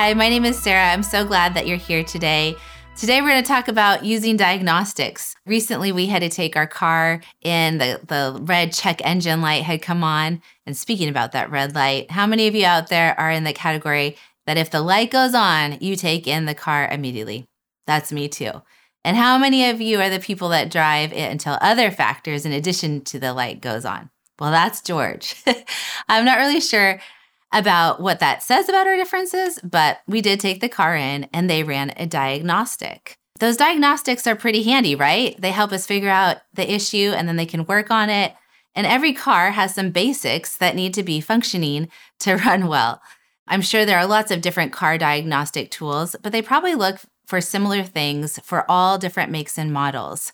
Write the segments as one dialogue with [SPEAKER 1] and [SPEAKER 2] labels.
[SPEAKER 1] Hi, my name is Sarah. I'm so glad that you're here today. Today, we're going to talk about using diagnostics. Recently, we had to take our car in, the, the red check engine light had come on. And speaking about that red light, how many of you out there are in the category that if the light goes on, you take in the car immediately? That's me too. And how many of you are the people that drive it until other factors in addition to the light goes on? Well, that's George. I'm not really sure about what that says about our differences, but we did take the car in and they ran a diagnostic. Those diagnostics are pretty handy, right? They help us figure out the issue and then they can work on it. And every car has some basics that need to be functioning to run well. I'm sure there are lots of different car diagnostic tools, but they probably look for similar things for all different makes and models.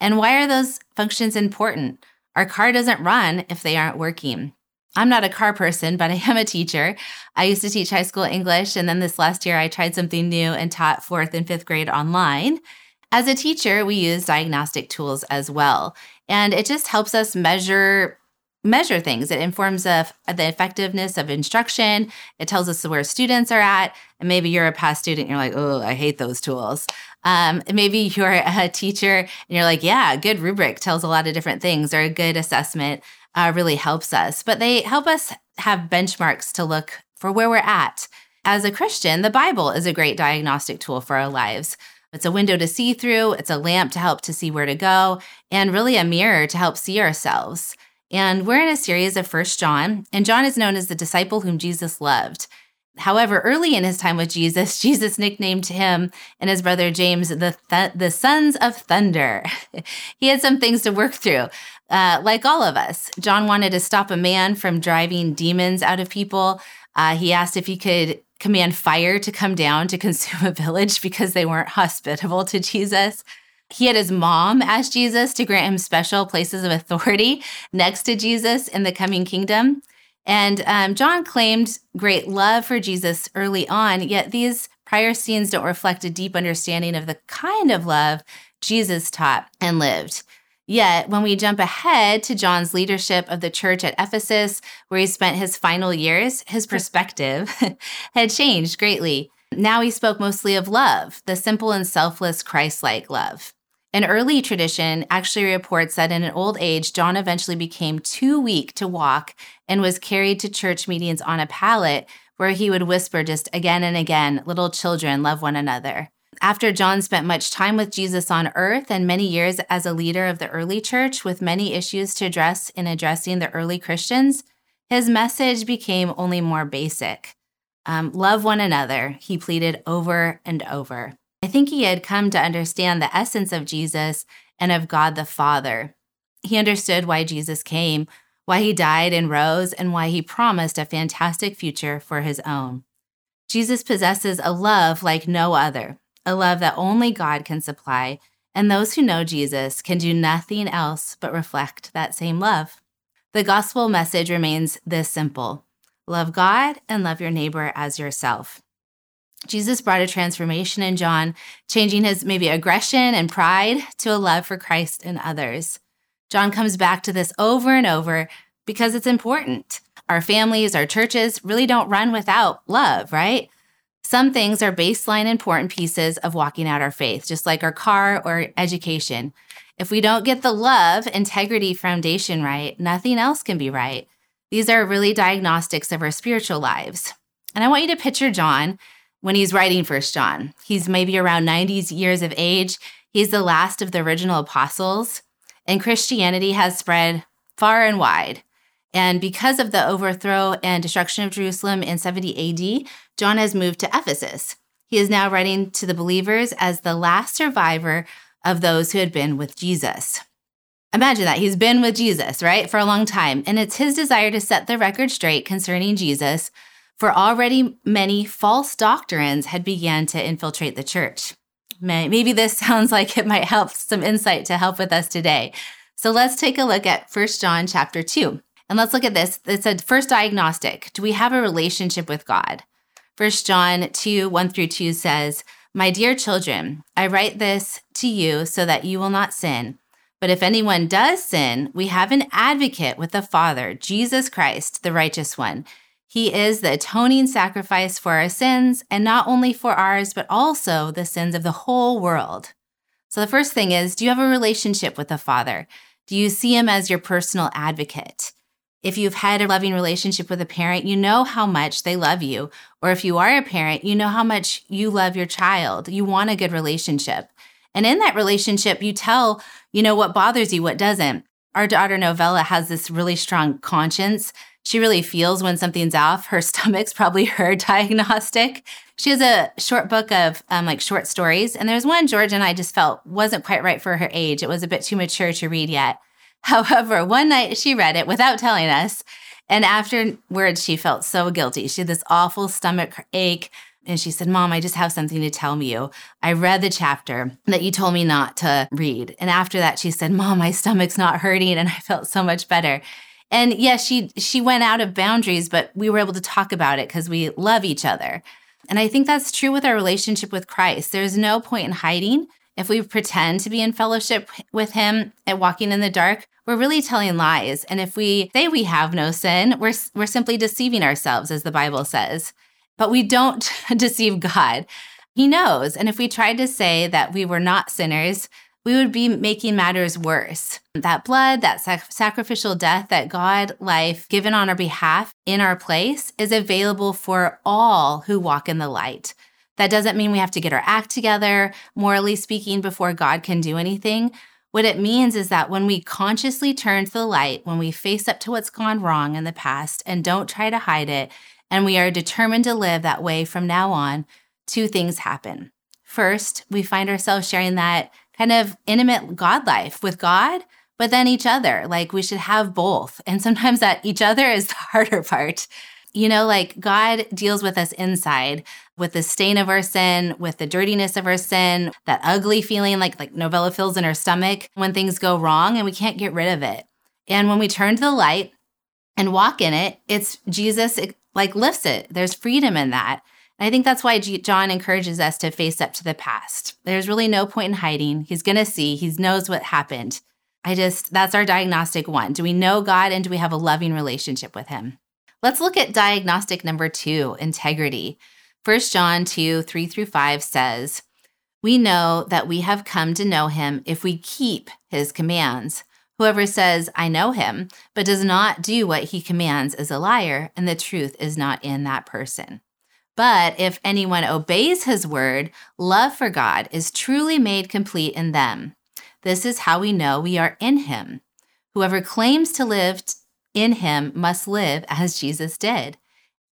[SPEAKER 1] And why are those functions important? Our car doesn't run if they aren't working. I'm not a car person, but I am a teacher. I used to teach high school English, and then this last year I tried something new and taught fourth and fifth grade online. As a teacher, we use diagnostic tools as well, and it just helps us measure measure things. It informs of the effectiveness of instruction. It tells us where students are at. And maybe you're a past student, you're like, oh, I hate those tools. Um, maybe you're a teacher and you're like, yeah, good rubric tells a lot of different things, or a good assessment uh, really helps us. But they help us have benchmarks to look for where we're at. As a Christian, the Bible is a great diagnostic tool for our lives. It's a window to see through, it's a lamp to help to see where to go, and really a mirror to help see ourselves. And we're in a series of First John, and John is known as the disciple whom Jesus loved. However, early in his time with Jesus, Jesus nicknamed him and his brother James the th- the sons of thunder. he had some things to work through. Uh, like all of us, John wanted to stop a man from driving demons out of people. Uh, he asked if he could command fire to come down to consume a village because they weren't hospitable to Jesus. He had his mom ask Jesus to grant him special places of authority next to Jesus in the coming kingdom. And um, John claimed great love for Jesus early on, yet these prior scenes don't reflect a deep understanding of the kind of love Jesus taught and lived. Yet, when we jump ahead to John's leadership of the church at Ephesus, where he spent his final years, his perspective had changed greatly. Now he spoke mostly of love, the simple and selfless Christ like love. An early tradition actually reports that in an old age, John eventually became too weak to walk and was carried to church meetings on a pallet where he would whisper just again and again, Little children, love one another. After John spent much time with Jesus on earth and many years as a leader of the early church with many issues to address in addressing the early Christians, his message became only more basic. Um, love one another, he pleaded over and over. I think he had come to understand the essence of Jesus and of God the Father. He understood why Jesus came, why he died and rose, and why he promised a fantastic future for his own. Jesus possesses a love like no other, a love that only God can supply, and those who know Jesus can do nothing else but reflect that same love. The gospel message remains this simple love God and love your neighbor as yourself. Jesus brought a transformation in John, changing his maybe aggression and pride to a love for Christ and others. John comes back to this over and over because it's important. Our families, our churches really don't run without love, right? Some things are baseline important pieces of walking out our faith, just like our car or education. If we don't get the love, integrity foundation right, nothing else can be right. These are really diagnostics of our spiritual lives. And I want you to picture John when he's writing First John. He's maybe around 90 years of age. He's the last of the original apostles, and Christianity has spread far and wide. And because of the overthrow and destruction of Jerusalem in 70 AD, John has moved to Ephesus. He is now writing to the believers as the last survivor of those who had been with Jesus. Imagine that. He's been with Jesus, right, for a long time. And it's his desire to set the record straight concerning Jesus For already many false doctrines had began to infiltrate the church. Maybe this sounds like it might help some insight to help with us today. So let's take a look at 1 John chapter 2. And let's look at this. It's a first diagnostic. Do we have a relationship with God? 1 John 2 1 through 2 says, My dear children, I write this to you so that you will not sin. But if anyone does sin, we have an advocate with the Father, Jesus Christ, the righteous one. He is the atoning sacrifice for our sins, and not only for ours, but also the sins of the whole world. So the first thing is do you have a relationship with the Father? Do you see him as your personal advocate? If you've had a loving relationship with a parent, you know how much they love you. Or if you are a parent, you know how much you love your child. You want a good relationship. And in that relationship, you tell, you know, what bothers you, what doesn't. Our daughter Novella has this really strong conscience. She really feels when something's off. Her stomach's probably her diagnostic. She has a short book of um, like short stories. And there's one George and I just felt wasn't quite right for her age. It was a bit too mature to read yet. However, one night she read it without telling us. And afterwards, she felt so guilty. She had this awful stomach ache. And she said, Mom, I just have something to tell you. I read the chapter that you told me not to read. And after that, she said, Mom, my stomach's not hurting. And I felt so much better. And yes, she she went out of boundaries, but we were able to talk about it because we love each other. And I think that's true with our relationship with Christ. There's no point in hiding. If we pretend to be in fellowship with him and walking in the dark, we're really telling lies. And if we say we have no sin, we're, we're simply deceiving ourselves, as the Bible says. But we don't deceive God. He knows. And if we tried to say that we were not sinners, we would be making matters worse. That blood, that sac- sacrificial death, that God life given on our behalf in our place is available for all who walk in the light. That doesn't mean we have to get our act together, morally speaking, before God can do anything. What it means is that when we consciously turn to the light, when we face up to what's gone wrong in the past and don't try to hide it, and we are determined to live that way from now on, two things happen. First, we find ourselves sharing that kind of intimate God life with God, but then each other. Like we should have both. And sometimes that each other is the harder part. You know, like God deals with us inside with the stain of our sin, with the dirtiness of our sin, that ugly feeling like like Novella feels in her stomach when things go wrong and we can't get rid of it. And when we turn to the light and walk in it, it's Jesus it, like lifts it. There's freedom in that. I think that's why John encourages us to face up to the past. There's really no point in hiding. He's going to see, he knows what happened. I just, that's our diagnostic one. Do we know God and do we have a loving relationship with him? Let's look at diagnostic number two integrity. 1 John 2 3 through 5 says, We know that we have come to know him if we keep his commands. Whoever says, I know him, but does not do what he commands is a liar, and the truth is not in that person. But if anyone obeys his word, love for God is truly made complete in them. This is how we know we are in him. Whoever claims to live in him must live as Jesus did.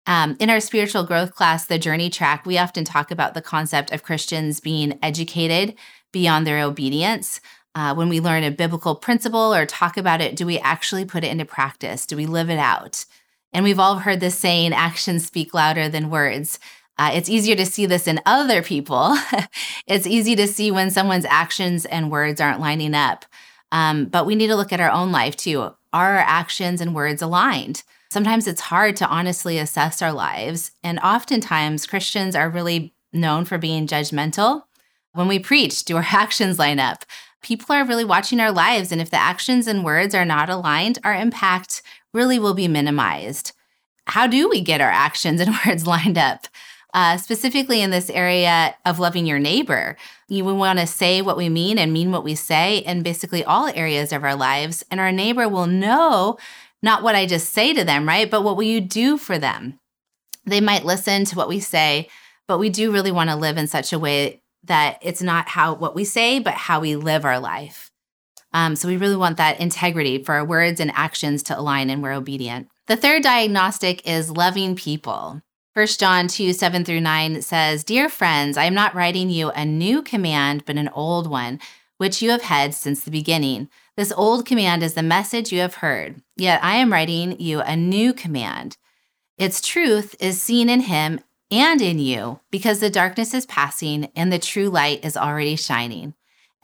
[SPEAKER 1] Um, in our spiritual growth class, the journey track, we often talk about the concept of Christians being educated beyond their obedience. Uh, when we learn a biblical principle or talk about it, do we actually put it into practice? Do we live it out? And we've all heard this saying actions speak louder than words. Uh, it's easier to see this in other people. it's easy to see when someone's actions and words aren't lining up. Um, but we need to look at our own life too. Are our actions and words aligned? Sometimes it's hard to honestly assess our lives. And oftentimes, Christians are really known for being judgmental. When we preach, do our actions line up? People are really watching our lives. And if the actions and words are not aligned, our impact really will be minimized. How do we get our actions and words lined up? Uh, specifically in this area of loving your neighbor. You want to say what we mean and mean what we say in basically all areas of our lives. And our neighbor will know not what I just say to them, right? But what will you do for them? They might listen to what we say, but we do really want to live in such a way that it's not how what we say, but how we live our life. Um, so we really want that integrity for our words and actions to align and we're obedient. The third diagnostic is loving people. 1 John 2 7 through 9 says, Dear friends, I am not writing you a new command, but an old one, which you have had since the beginning. This old command is the message you have heard. Yet I am writing you a new command. Its truth is seen in him and in you because the darkness is passing and the true light is already shining.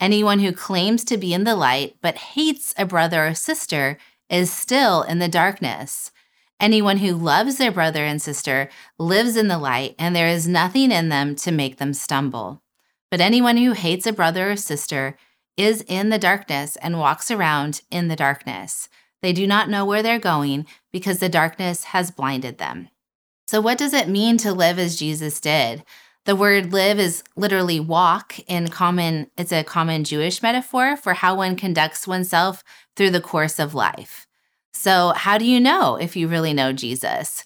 [SPEAKER 1] Anyone who claims to be in the light but hates a brother or sister is still in the darkness. Anyone who loves their brother and sister lives in the light, and there is nothing in them to make them stumble. But anyone who hates a brother or sister is in the darkness and walks around in the darkness. They do not know where they're going because the darkness has blinded them. So, what does it mean to live as Jesus did? The word live is literally walk in common, it's a common Jewish metaphor for how one conducts oneself through the course of life. So, how do you know if you really know Jesus?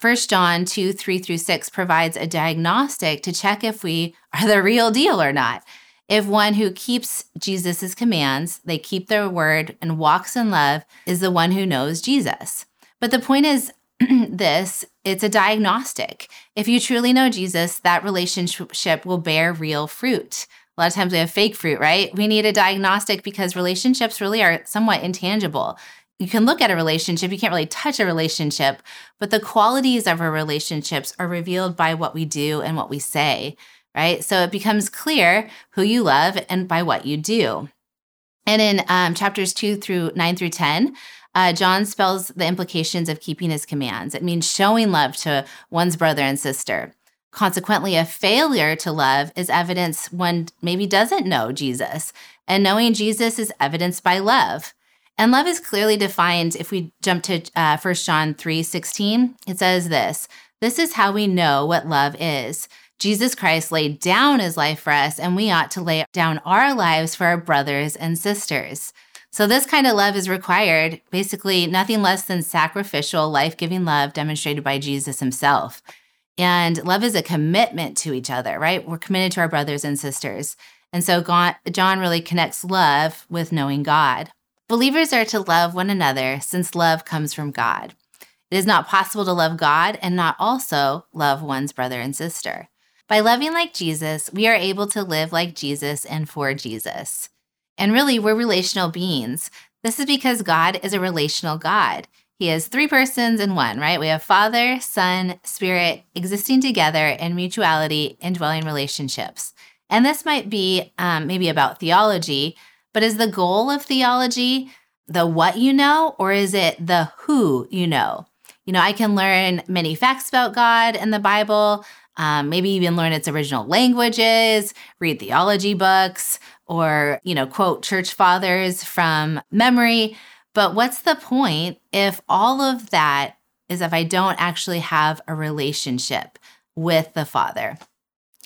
[SPEAKER 1] 1 John 2 3 through 6 provides a diagnostic to check if we are the real deal or not. If one who keeps Jesus' commands, they keep their word, and walks in love, is the one who knows Jesus. But the point is this it's a diagnostic. If you truly know Jesus, that relationship will bear real fruit. A lot of times we have fake fruit, right? We need a diagnostic because relationships really are somewhat intangible you can look at a relationship, you can't really touch a relationship, but the qualities of our relationships are revealed by what we do and what we say, right? So it becomes clear who you love and by what you do. And in um, chapters two through nine through 10, uh, John spells the implications of keeping his commands. It means showing love to one's brother and sister. Consequently, a failure to love is evidence one maybe doesn't know Jesus. And knowing Jesus is evidenced by love. And love is clearly defined if we jump to uh, 1 John 3 16. It says this This is how we know what love is. Jesus Christ laid down his life for us, and we ought to lay down our lives for our brothers and sisters. So, this kind of love is required, basically, nothing less than sacrificial, life giving love demonstrated by Jesus himself. And love is a commitment to each other, right? We're committed to our brothers and sisters. And so, John really connects love with knowing God. Believers are to love one another since love comes from God. It is not possible to love God and not also love one's brother and sister. By loving like Jesus, we are able to live like Jesus and for Jesus. And really, we're relational beings. This is because God is a relational God. He has three persons in one, right? We have Father, Son, Spirit existing together in mutuality, indwelling relationships. And this might be um, maybe about theology, but is the goal of theology the what you know, or is it the who you know? You know, I can learn many facts about God and the Bible, um, maybe even learn its original languages, read theology books, or, you know, quote church fathers from memory. But what's the point if all of that is if I don't actually have a relationship with the Father?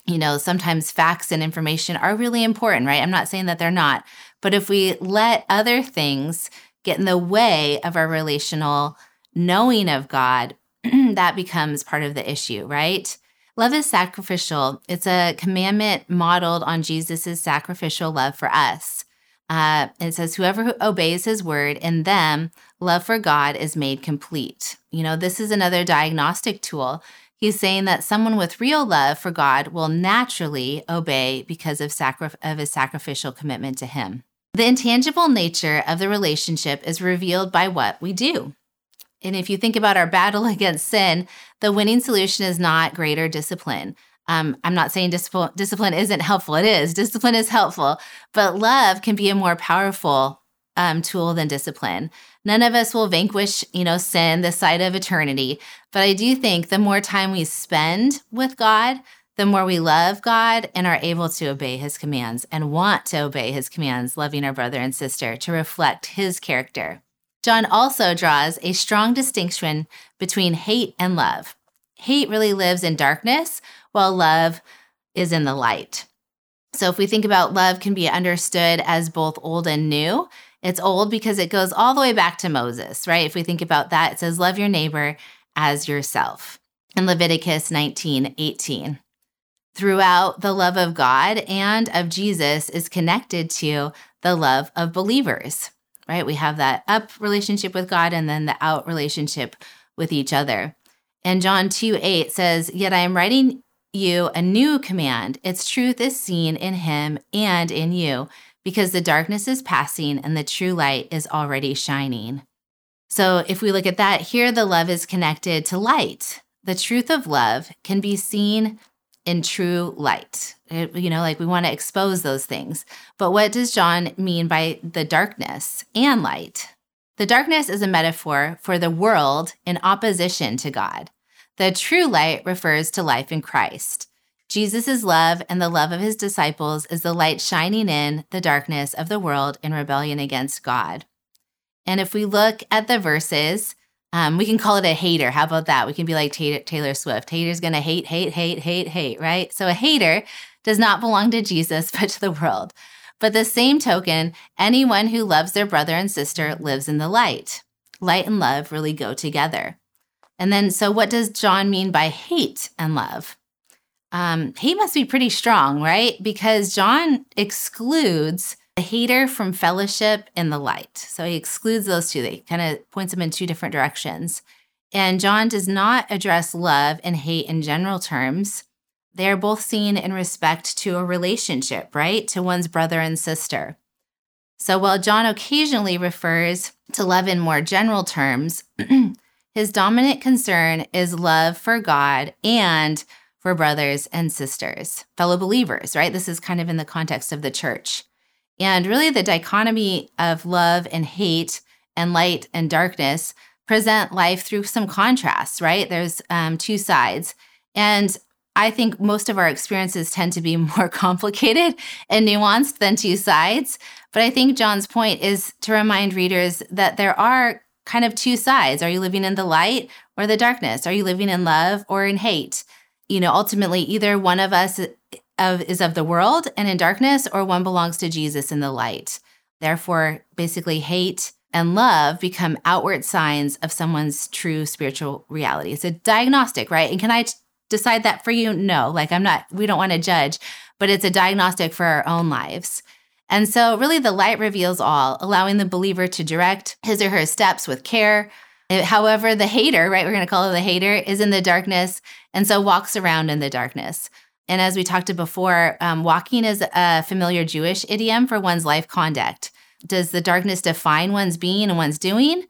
[SPEAKER 1] You know, sometimes facts and information are really important, right? I'm not saying that they're not, but if we let other things get in the way of our relational knowing of God, that becomes part of the issue, right? Love is sacrificial. It's a commandment modeled on Jesus' sacrificial love for us. Uh, it says, Whoever obeys his word, in them, love for God is made complete. You know, this is another diagnostic tool. He's saying that someone with real love for God will naturally obey because of, sacri- of his sacrificial commitment to him. The intangible nature of the relationship is revealed by what we do. And if you think about our battle against sin, the winning solution is not greater discipline. Um, I'm not saying discipline, discipline isn't helpful. It is. Discipline is helpful, but love can be a more powerful um, tool than discipline. None of us will vanquish, you know, sin the side of eternity. But I do think the more time we spend with God, the more we love God and are able to obey his commands and want to obey his commands, loving our brother and sister to reflect his character. John also draws a strong distinction between hate and love. Hate really lives in darkness, while love is in the light. So if we think about love can be understood as both old and new, it's old because it goes all the way back to Moses, right? If we think about that, it says, Love your neighbor as yourself in Leviticus 19 18 throughout the love of God and of Jesus is connected to the love of believers, right? We have that up relationship with God and then the out relationship with each other. And John 2 8 says, Yet I am writing you a new command. Its truth is seen in him and in you, because the darkness is passing and the true light is already shining. So if we look at that, here the love is connected to light. The truth of love can be seen in true light. It, you know, like we want to expose those things. But what does John mean by the darkness and light? The darkness is a metaphor for the world in opposition to God. The true light refers to life in Christ. Jesus' love and the love of his disciples is the light shining in the darkness of the world in rebellion against God. And if we look at the verses, um, we can call it a hater. How about that? We can be like Taylor Swift. Hater's to hate, hate, hate, hate, hate, right? So a hater does not belong to Jesus, but to the world. But the same token, anyone who loves their brother and sister lives in the light. Light and love really go together. And then, so what does John mean by hate and love? Um, hate must be pretty strong, right? Because John excludes the hater from fellowship and the light. So he excludes those two. They kind of points them in two different directions. And John does not address love and hate in general terms. They are both seen in respect to a relationship, right? To one's brother and sister. So while John occasionally refers to love in more general terms, his dominant concern is love for God and for brothers and sisters, fellow believers, right? This is kind of in the context of the church. And really, the dichotomy of love and hate and light and darkness present life through some contrasts, right? There's um, two sides. And I think most of our experiences tend to be more complicated and nuanced than two sides. But I think John's point is to remind readers that there are kind of two sides. Are you living in the light or the darkness? Are you living in love or in hate? You know, ultimately, either one of us of is of the world and in darkness, or one belongs to Jesus in the light. Therefore, basically, hate and love become outward signs of someone's true spiritual reality. It's a diagnostic, right? And can I t- decide that for you? No, like I'm not, we don't want to judge, but it's a diagnostic for our own lives. And so, really, the light reveals all, allowing the believer to direct his or her steps with care. Eh, however, the hater, right, we're going to call it the hater, is in the darkness and so walks around in the darkness. And as we talked to before, um, walking is a familiar Jewish idiom for one's life conduct. Does the darkness define one's being and one's doing?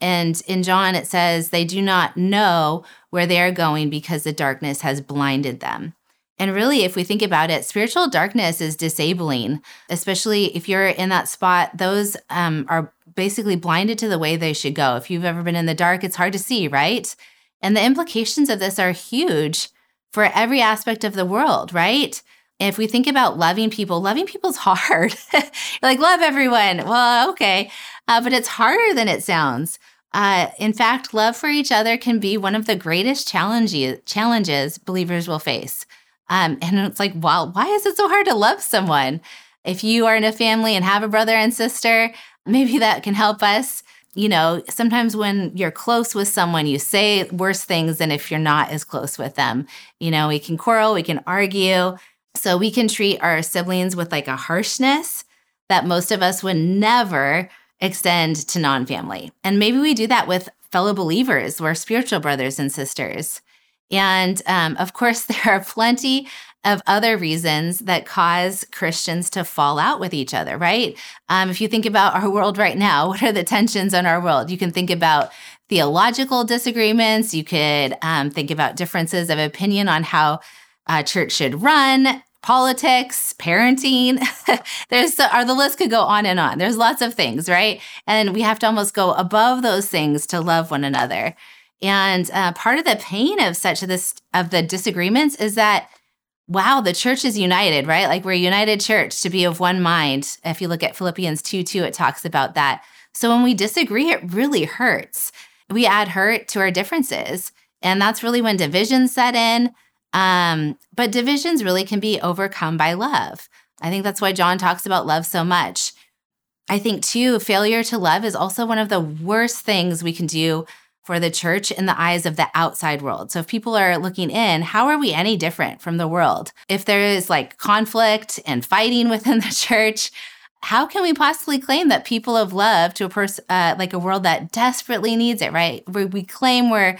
[SPEAKER 1] And in John, it says they do not know where they are going because the darkness has blinded them. And really, if we think about it, spiritual darkness is disabling, especially if you're in that spot. Those um, are basically blinded to the way they should go. If you've ever been in the dark, it's hard to see, right? And the implications of this are huge for every aspect of the world, right? If we think about loving people, loving people's hard. like, love everyone. Well, okay. Uh, but it's harder than it sounds. Uh, in fact, love for each other can be one of the greatest challenges, challenges believers will face. Um, and it's like, wow, why is it so hard to love someone? If you are in a family and have a brother and sister, maybe that can help us you know, sometimes when you're close with someone, you say worse things than if you're not as close with them. You know, we can quarrel, we can argue. So we can treat our siblings with like a harshness that most of us would never extend to non family. And maybe we do that with fellow believers, we're spiritual brothers and sisters. And um, of course, there are plenty of other reasons that cause Christians to fall out with each other, right? Um, if you think about our world right now, what are the tensions in our world? You can think about theological disagreements. You could um, think about differences of opinion on how uh, church should run, politics, parenting. There's the, or the list could go on and on. There's lots of things, right? And we have to almost go above those things to love one another. And uh, part of the pain of such of this of the disagreements is that wow, the church is united, right? Like we're a united church to be of one mind. If you look at Philippians 2 2, it talks about that. So when we disagree, it really hurts. We add hurt to our differences. And that's really when divisions set in. Um, but divisions really can be overcome by love. I think that's why John talks about love so much. I think, too, failure to love is also one of the worst things we can do for the church in the eyes of the outside world. So if people are looking in, how are we any different from the world? If there is like conflict and fighting within the church, how can we possibly claim that people have love to a person uh, like a world that desperately needs it? Right? We, we claim we're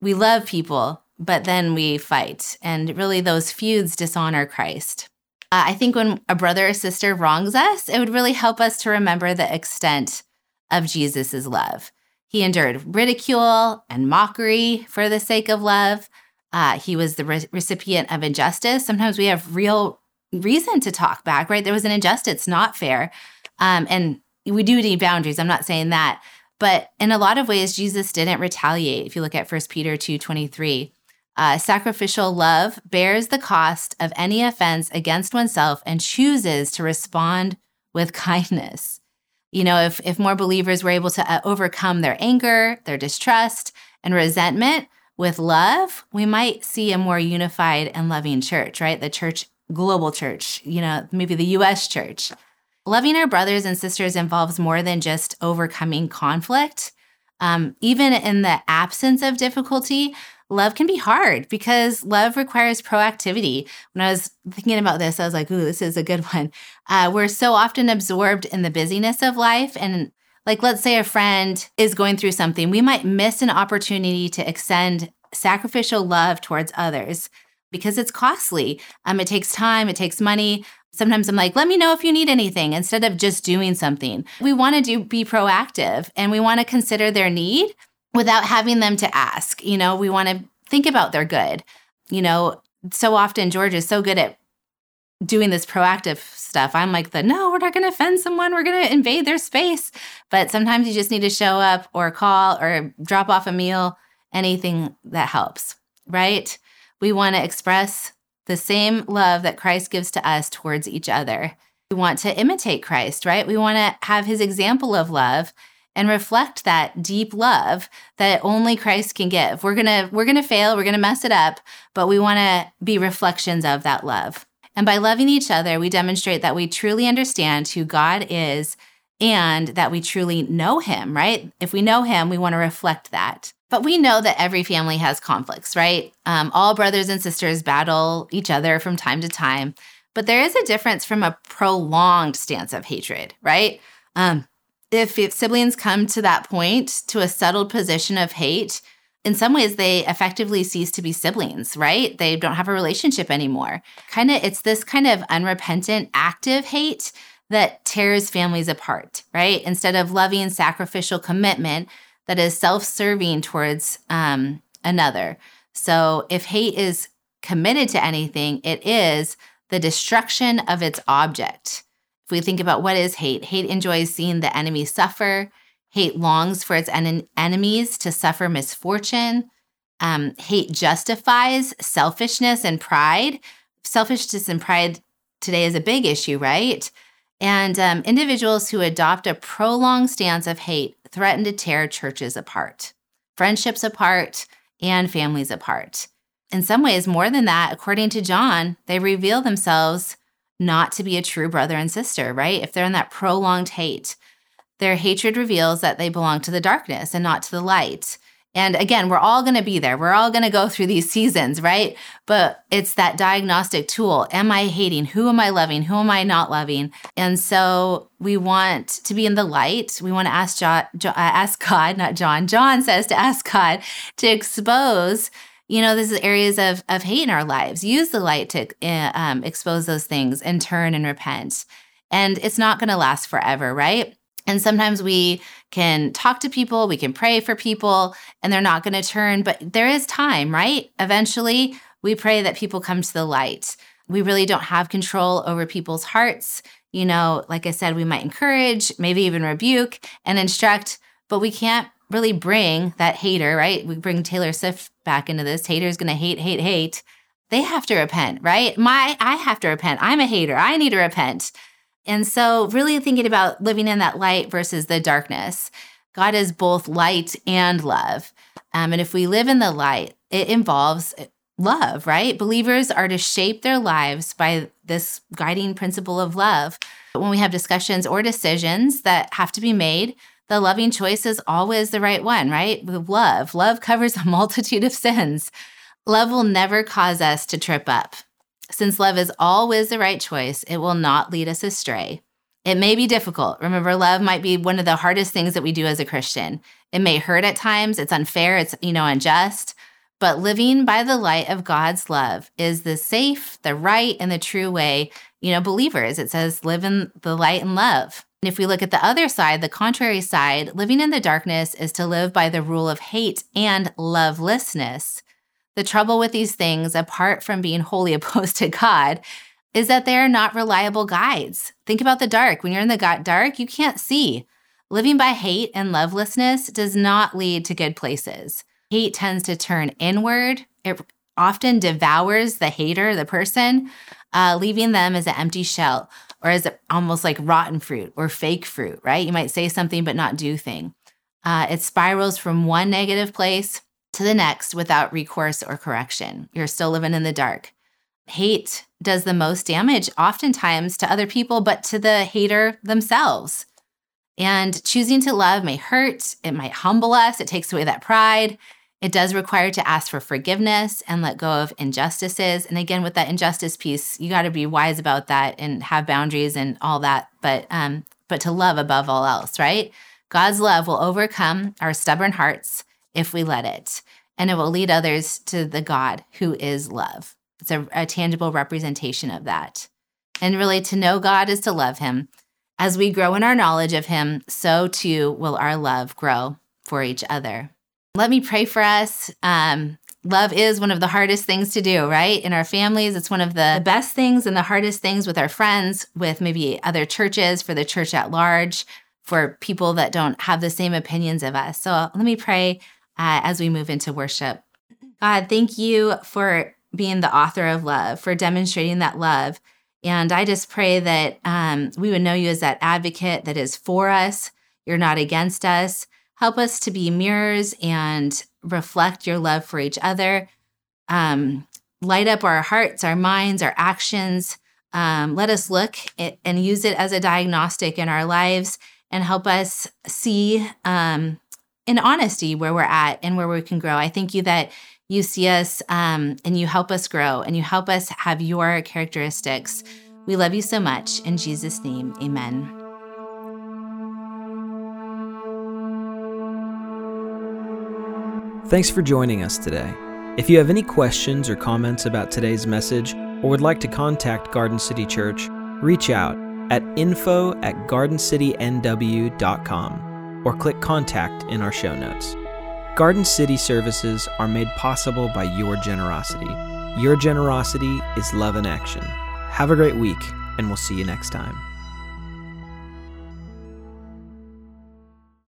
[SPEAKER 1] we love people, but then we fight, and really those feuds dishonor Christ. Uh, I think when a brother or sister wrongs us, it would really help us to remember the extent of Jesus's love. He endured ridicule and mockery for the sake of love. Uh, he was the re- recipient of injustice. Sometimes we have real reason to talk back, right? There was an injustice, not fair. Um, and we do need boundaries. I'm not saying that. But in a lot of ways, Jesus didn't retaliate. If you look at 1 Peter 2 23, uh, sacrificial love bears the cost of any offense against oneself and chooses to respond with kindness. You know, if, if more believers were able to uh, overcome their anger, their distrust, and resentment with love, we might see a more unified and loving church, right? The church, global church, you know, maybe the US church. Loving our brothers and sisters involves more than just overcoming conflict. Um, even in the absence of difficulty, love can be hard because love requires proactivity. When I was thinking about this, I was like, ooh, this is a good one. Uh, we're so often absorbed in the busyness of life. And like, let's say a friend is going through something, we might miss an opportunity to extend sacrificial love towards others because it's costly. Um, it takes time, it takes money. Sometimes I'm like, let me know if you need anything instead of just doing something. We want to do be proactive and we want to consider their need without having them to ask. You know, we want to think about their good. You know, so often George is so good at doing this proactive stuff. I'm like the no, we're not going to offend someone. We're going to invade their space. But sometimes you just need to show up or call or drop off a meal, anything that helps, right? We want to express the same love that Christ gives to us towards each other. We want to imitate Christ, right? We want to have his example of love and reflect that deep love that only Christ can give. We're going to we're going to fail, we're going to mess it up, but we want to be reflections of that love. And by loving each other, we demonstrate that we truly understand who God is and that we truly know him, right? If we know him, we want to reflect that. But we know that every family has conflicts, right? Um, all brothers and sisters battle each other from time to time. But there is a difference from a prolonged stance of hatred, right? Um, if, siblings come to that point, to a settled position of hate, in some ways they effectively cease to be siblings, right? They don't have a relationship anymore. Kind of, it's this kind of unrepentant, active hate that tears families apart, right? Instead of loving, sacrificial commitment, that is self serving towards um, another. So if hate is committed to anything, it is the destruction of its object. If we think about what is hate, hate enjoys seeing the enemy suffer. Hate longs for its en- enemies to suffer misfortune. Um, hate justifies selfishness and pride. Selfishness and pride today is a big issue, right? And um, individuals who adopt a prolonged stance of hate threaten to tear churches apart, friendships apart, and families apart. In some ways, more than that, according to John, they reveal themselves not to be a true brother and sister, right? If they're in that prolonged hate, their hatred reveals that they belong to the darkness and not to the light. And again, we're all going to be there. We're all going to go through these seasons, right? But it's that diagnostic tool. Am I hating? Who am I loving? Who am I not loving? And so we want to be in the light. We want to ask, John, uh, ask God, not John. John says to ask God to expose you know, this is areas of, of hate in our lives. Use the light to uh, um, expose those things and turn and repent. And it's not going to last forever, right? And sometimes we can talk to people, we can pray for people, and they're not going to turn, but there is time, right? Eventually, we pray that people come to the light. We really don't have control over people's hearts. You know, like I said, we might encourage, maybe even rebuke and instruct, but we can't really bring that hater, right? We bring Taylor Swift back into this. Hater's going to hate, hate, hate. They have to repent, right? My I have to repent. I'm a hater. I need to repent. And so, really thinking about living in that light versus the darkness. God is both light and love. Um, and if we live in the light, it involves love, right? Believers are to shape their lives by this guiding principle of love. But when we have discussions or decisions that have to be made, the loving choice is always the right one, right? With love. Love covers a multitude of sins. Love will never cause us to trip up. Since love is always the right choice, it will not lead us astray. It may be difficult. Remember, love might be one of the hardest things that we do as a Christian. It may hurt at times, it's unfair, it's, you know, unjust. But living by the light of God's love is the safe, the right, and the true way. You know, believers, it says, live in the light and love. And if we look at the other side, the contrary side, living in the darkness is to live by the rule of hate and lovelessness. The trouble with these things, apart from being wholly opposed to God, is that they are not reliable guides. Think about the dark. When you're in the dark, you can't see. Living by hate and lovelessness does not lead to good places. Hate tends to turn inward. It often devours the hater, the person, uh, leaving them as an empty shell or is it almost like rotten fruit or fake fruit, right? You might say something but not do thing. Uh, it spirals from one negative place to the next without recourse or correction. You're still living in the dark. Hate does the most damage, oftentimes to other people, but to the hater themselves. And choosing to love may hurt, it might humble us, it takes away that pride. It does require to ask for forgiveness and let go of injustices. And again, with that injustice piece, you got to be wise about that and have boundaries and all that. But um, but to love above all else, right? God's love will overcome our stubborn hearts if we let it, and it will lead others to the God who is love. It's a, a tangible representation of that. And really, to know God is to love Him. As we grow in our knowledge of Him, so too will our love grow for each other. Let me pray for us. Um, love is one of the hardest things to do, right? In our families, it's one of the best things and the hardest things with our friends, with maybe other churches, for the church at large, for people that don't have the same opinions of us. So let me pray uh, as we move into worship. God, thank you for being the author of love, for demonstrating that love. And I just pray that um, we would know you as that advocate that is for us. You're not against us. Help us to be mirrors and reflect your love for each other. Um, light up our hearts, our minds, our actions. Um, let us look and use it as a diagnostic in our lives and help us see um, in honesty where we're at and where we can grow. I thank you that you see us um, and you help us grow and you help us have your characteristics. We love you so much. In Jesus' name, amen.
[SPEAKER 2] Thanks for joining us today. If you have any questions or comments about today's message or would like to contact Garden City Church, reach out at info at gardencitynw.com or click contact in our show notes. Garden City services are made possible by your generosity. Your generosity is love in action. Have a great week, and we'll see you next time.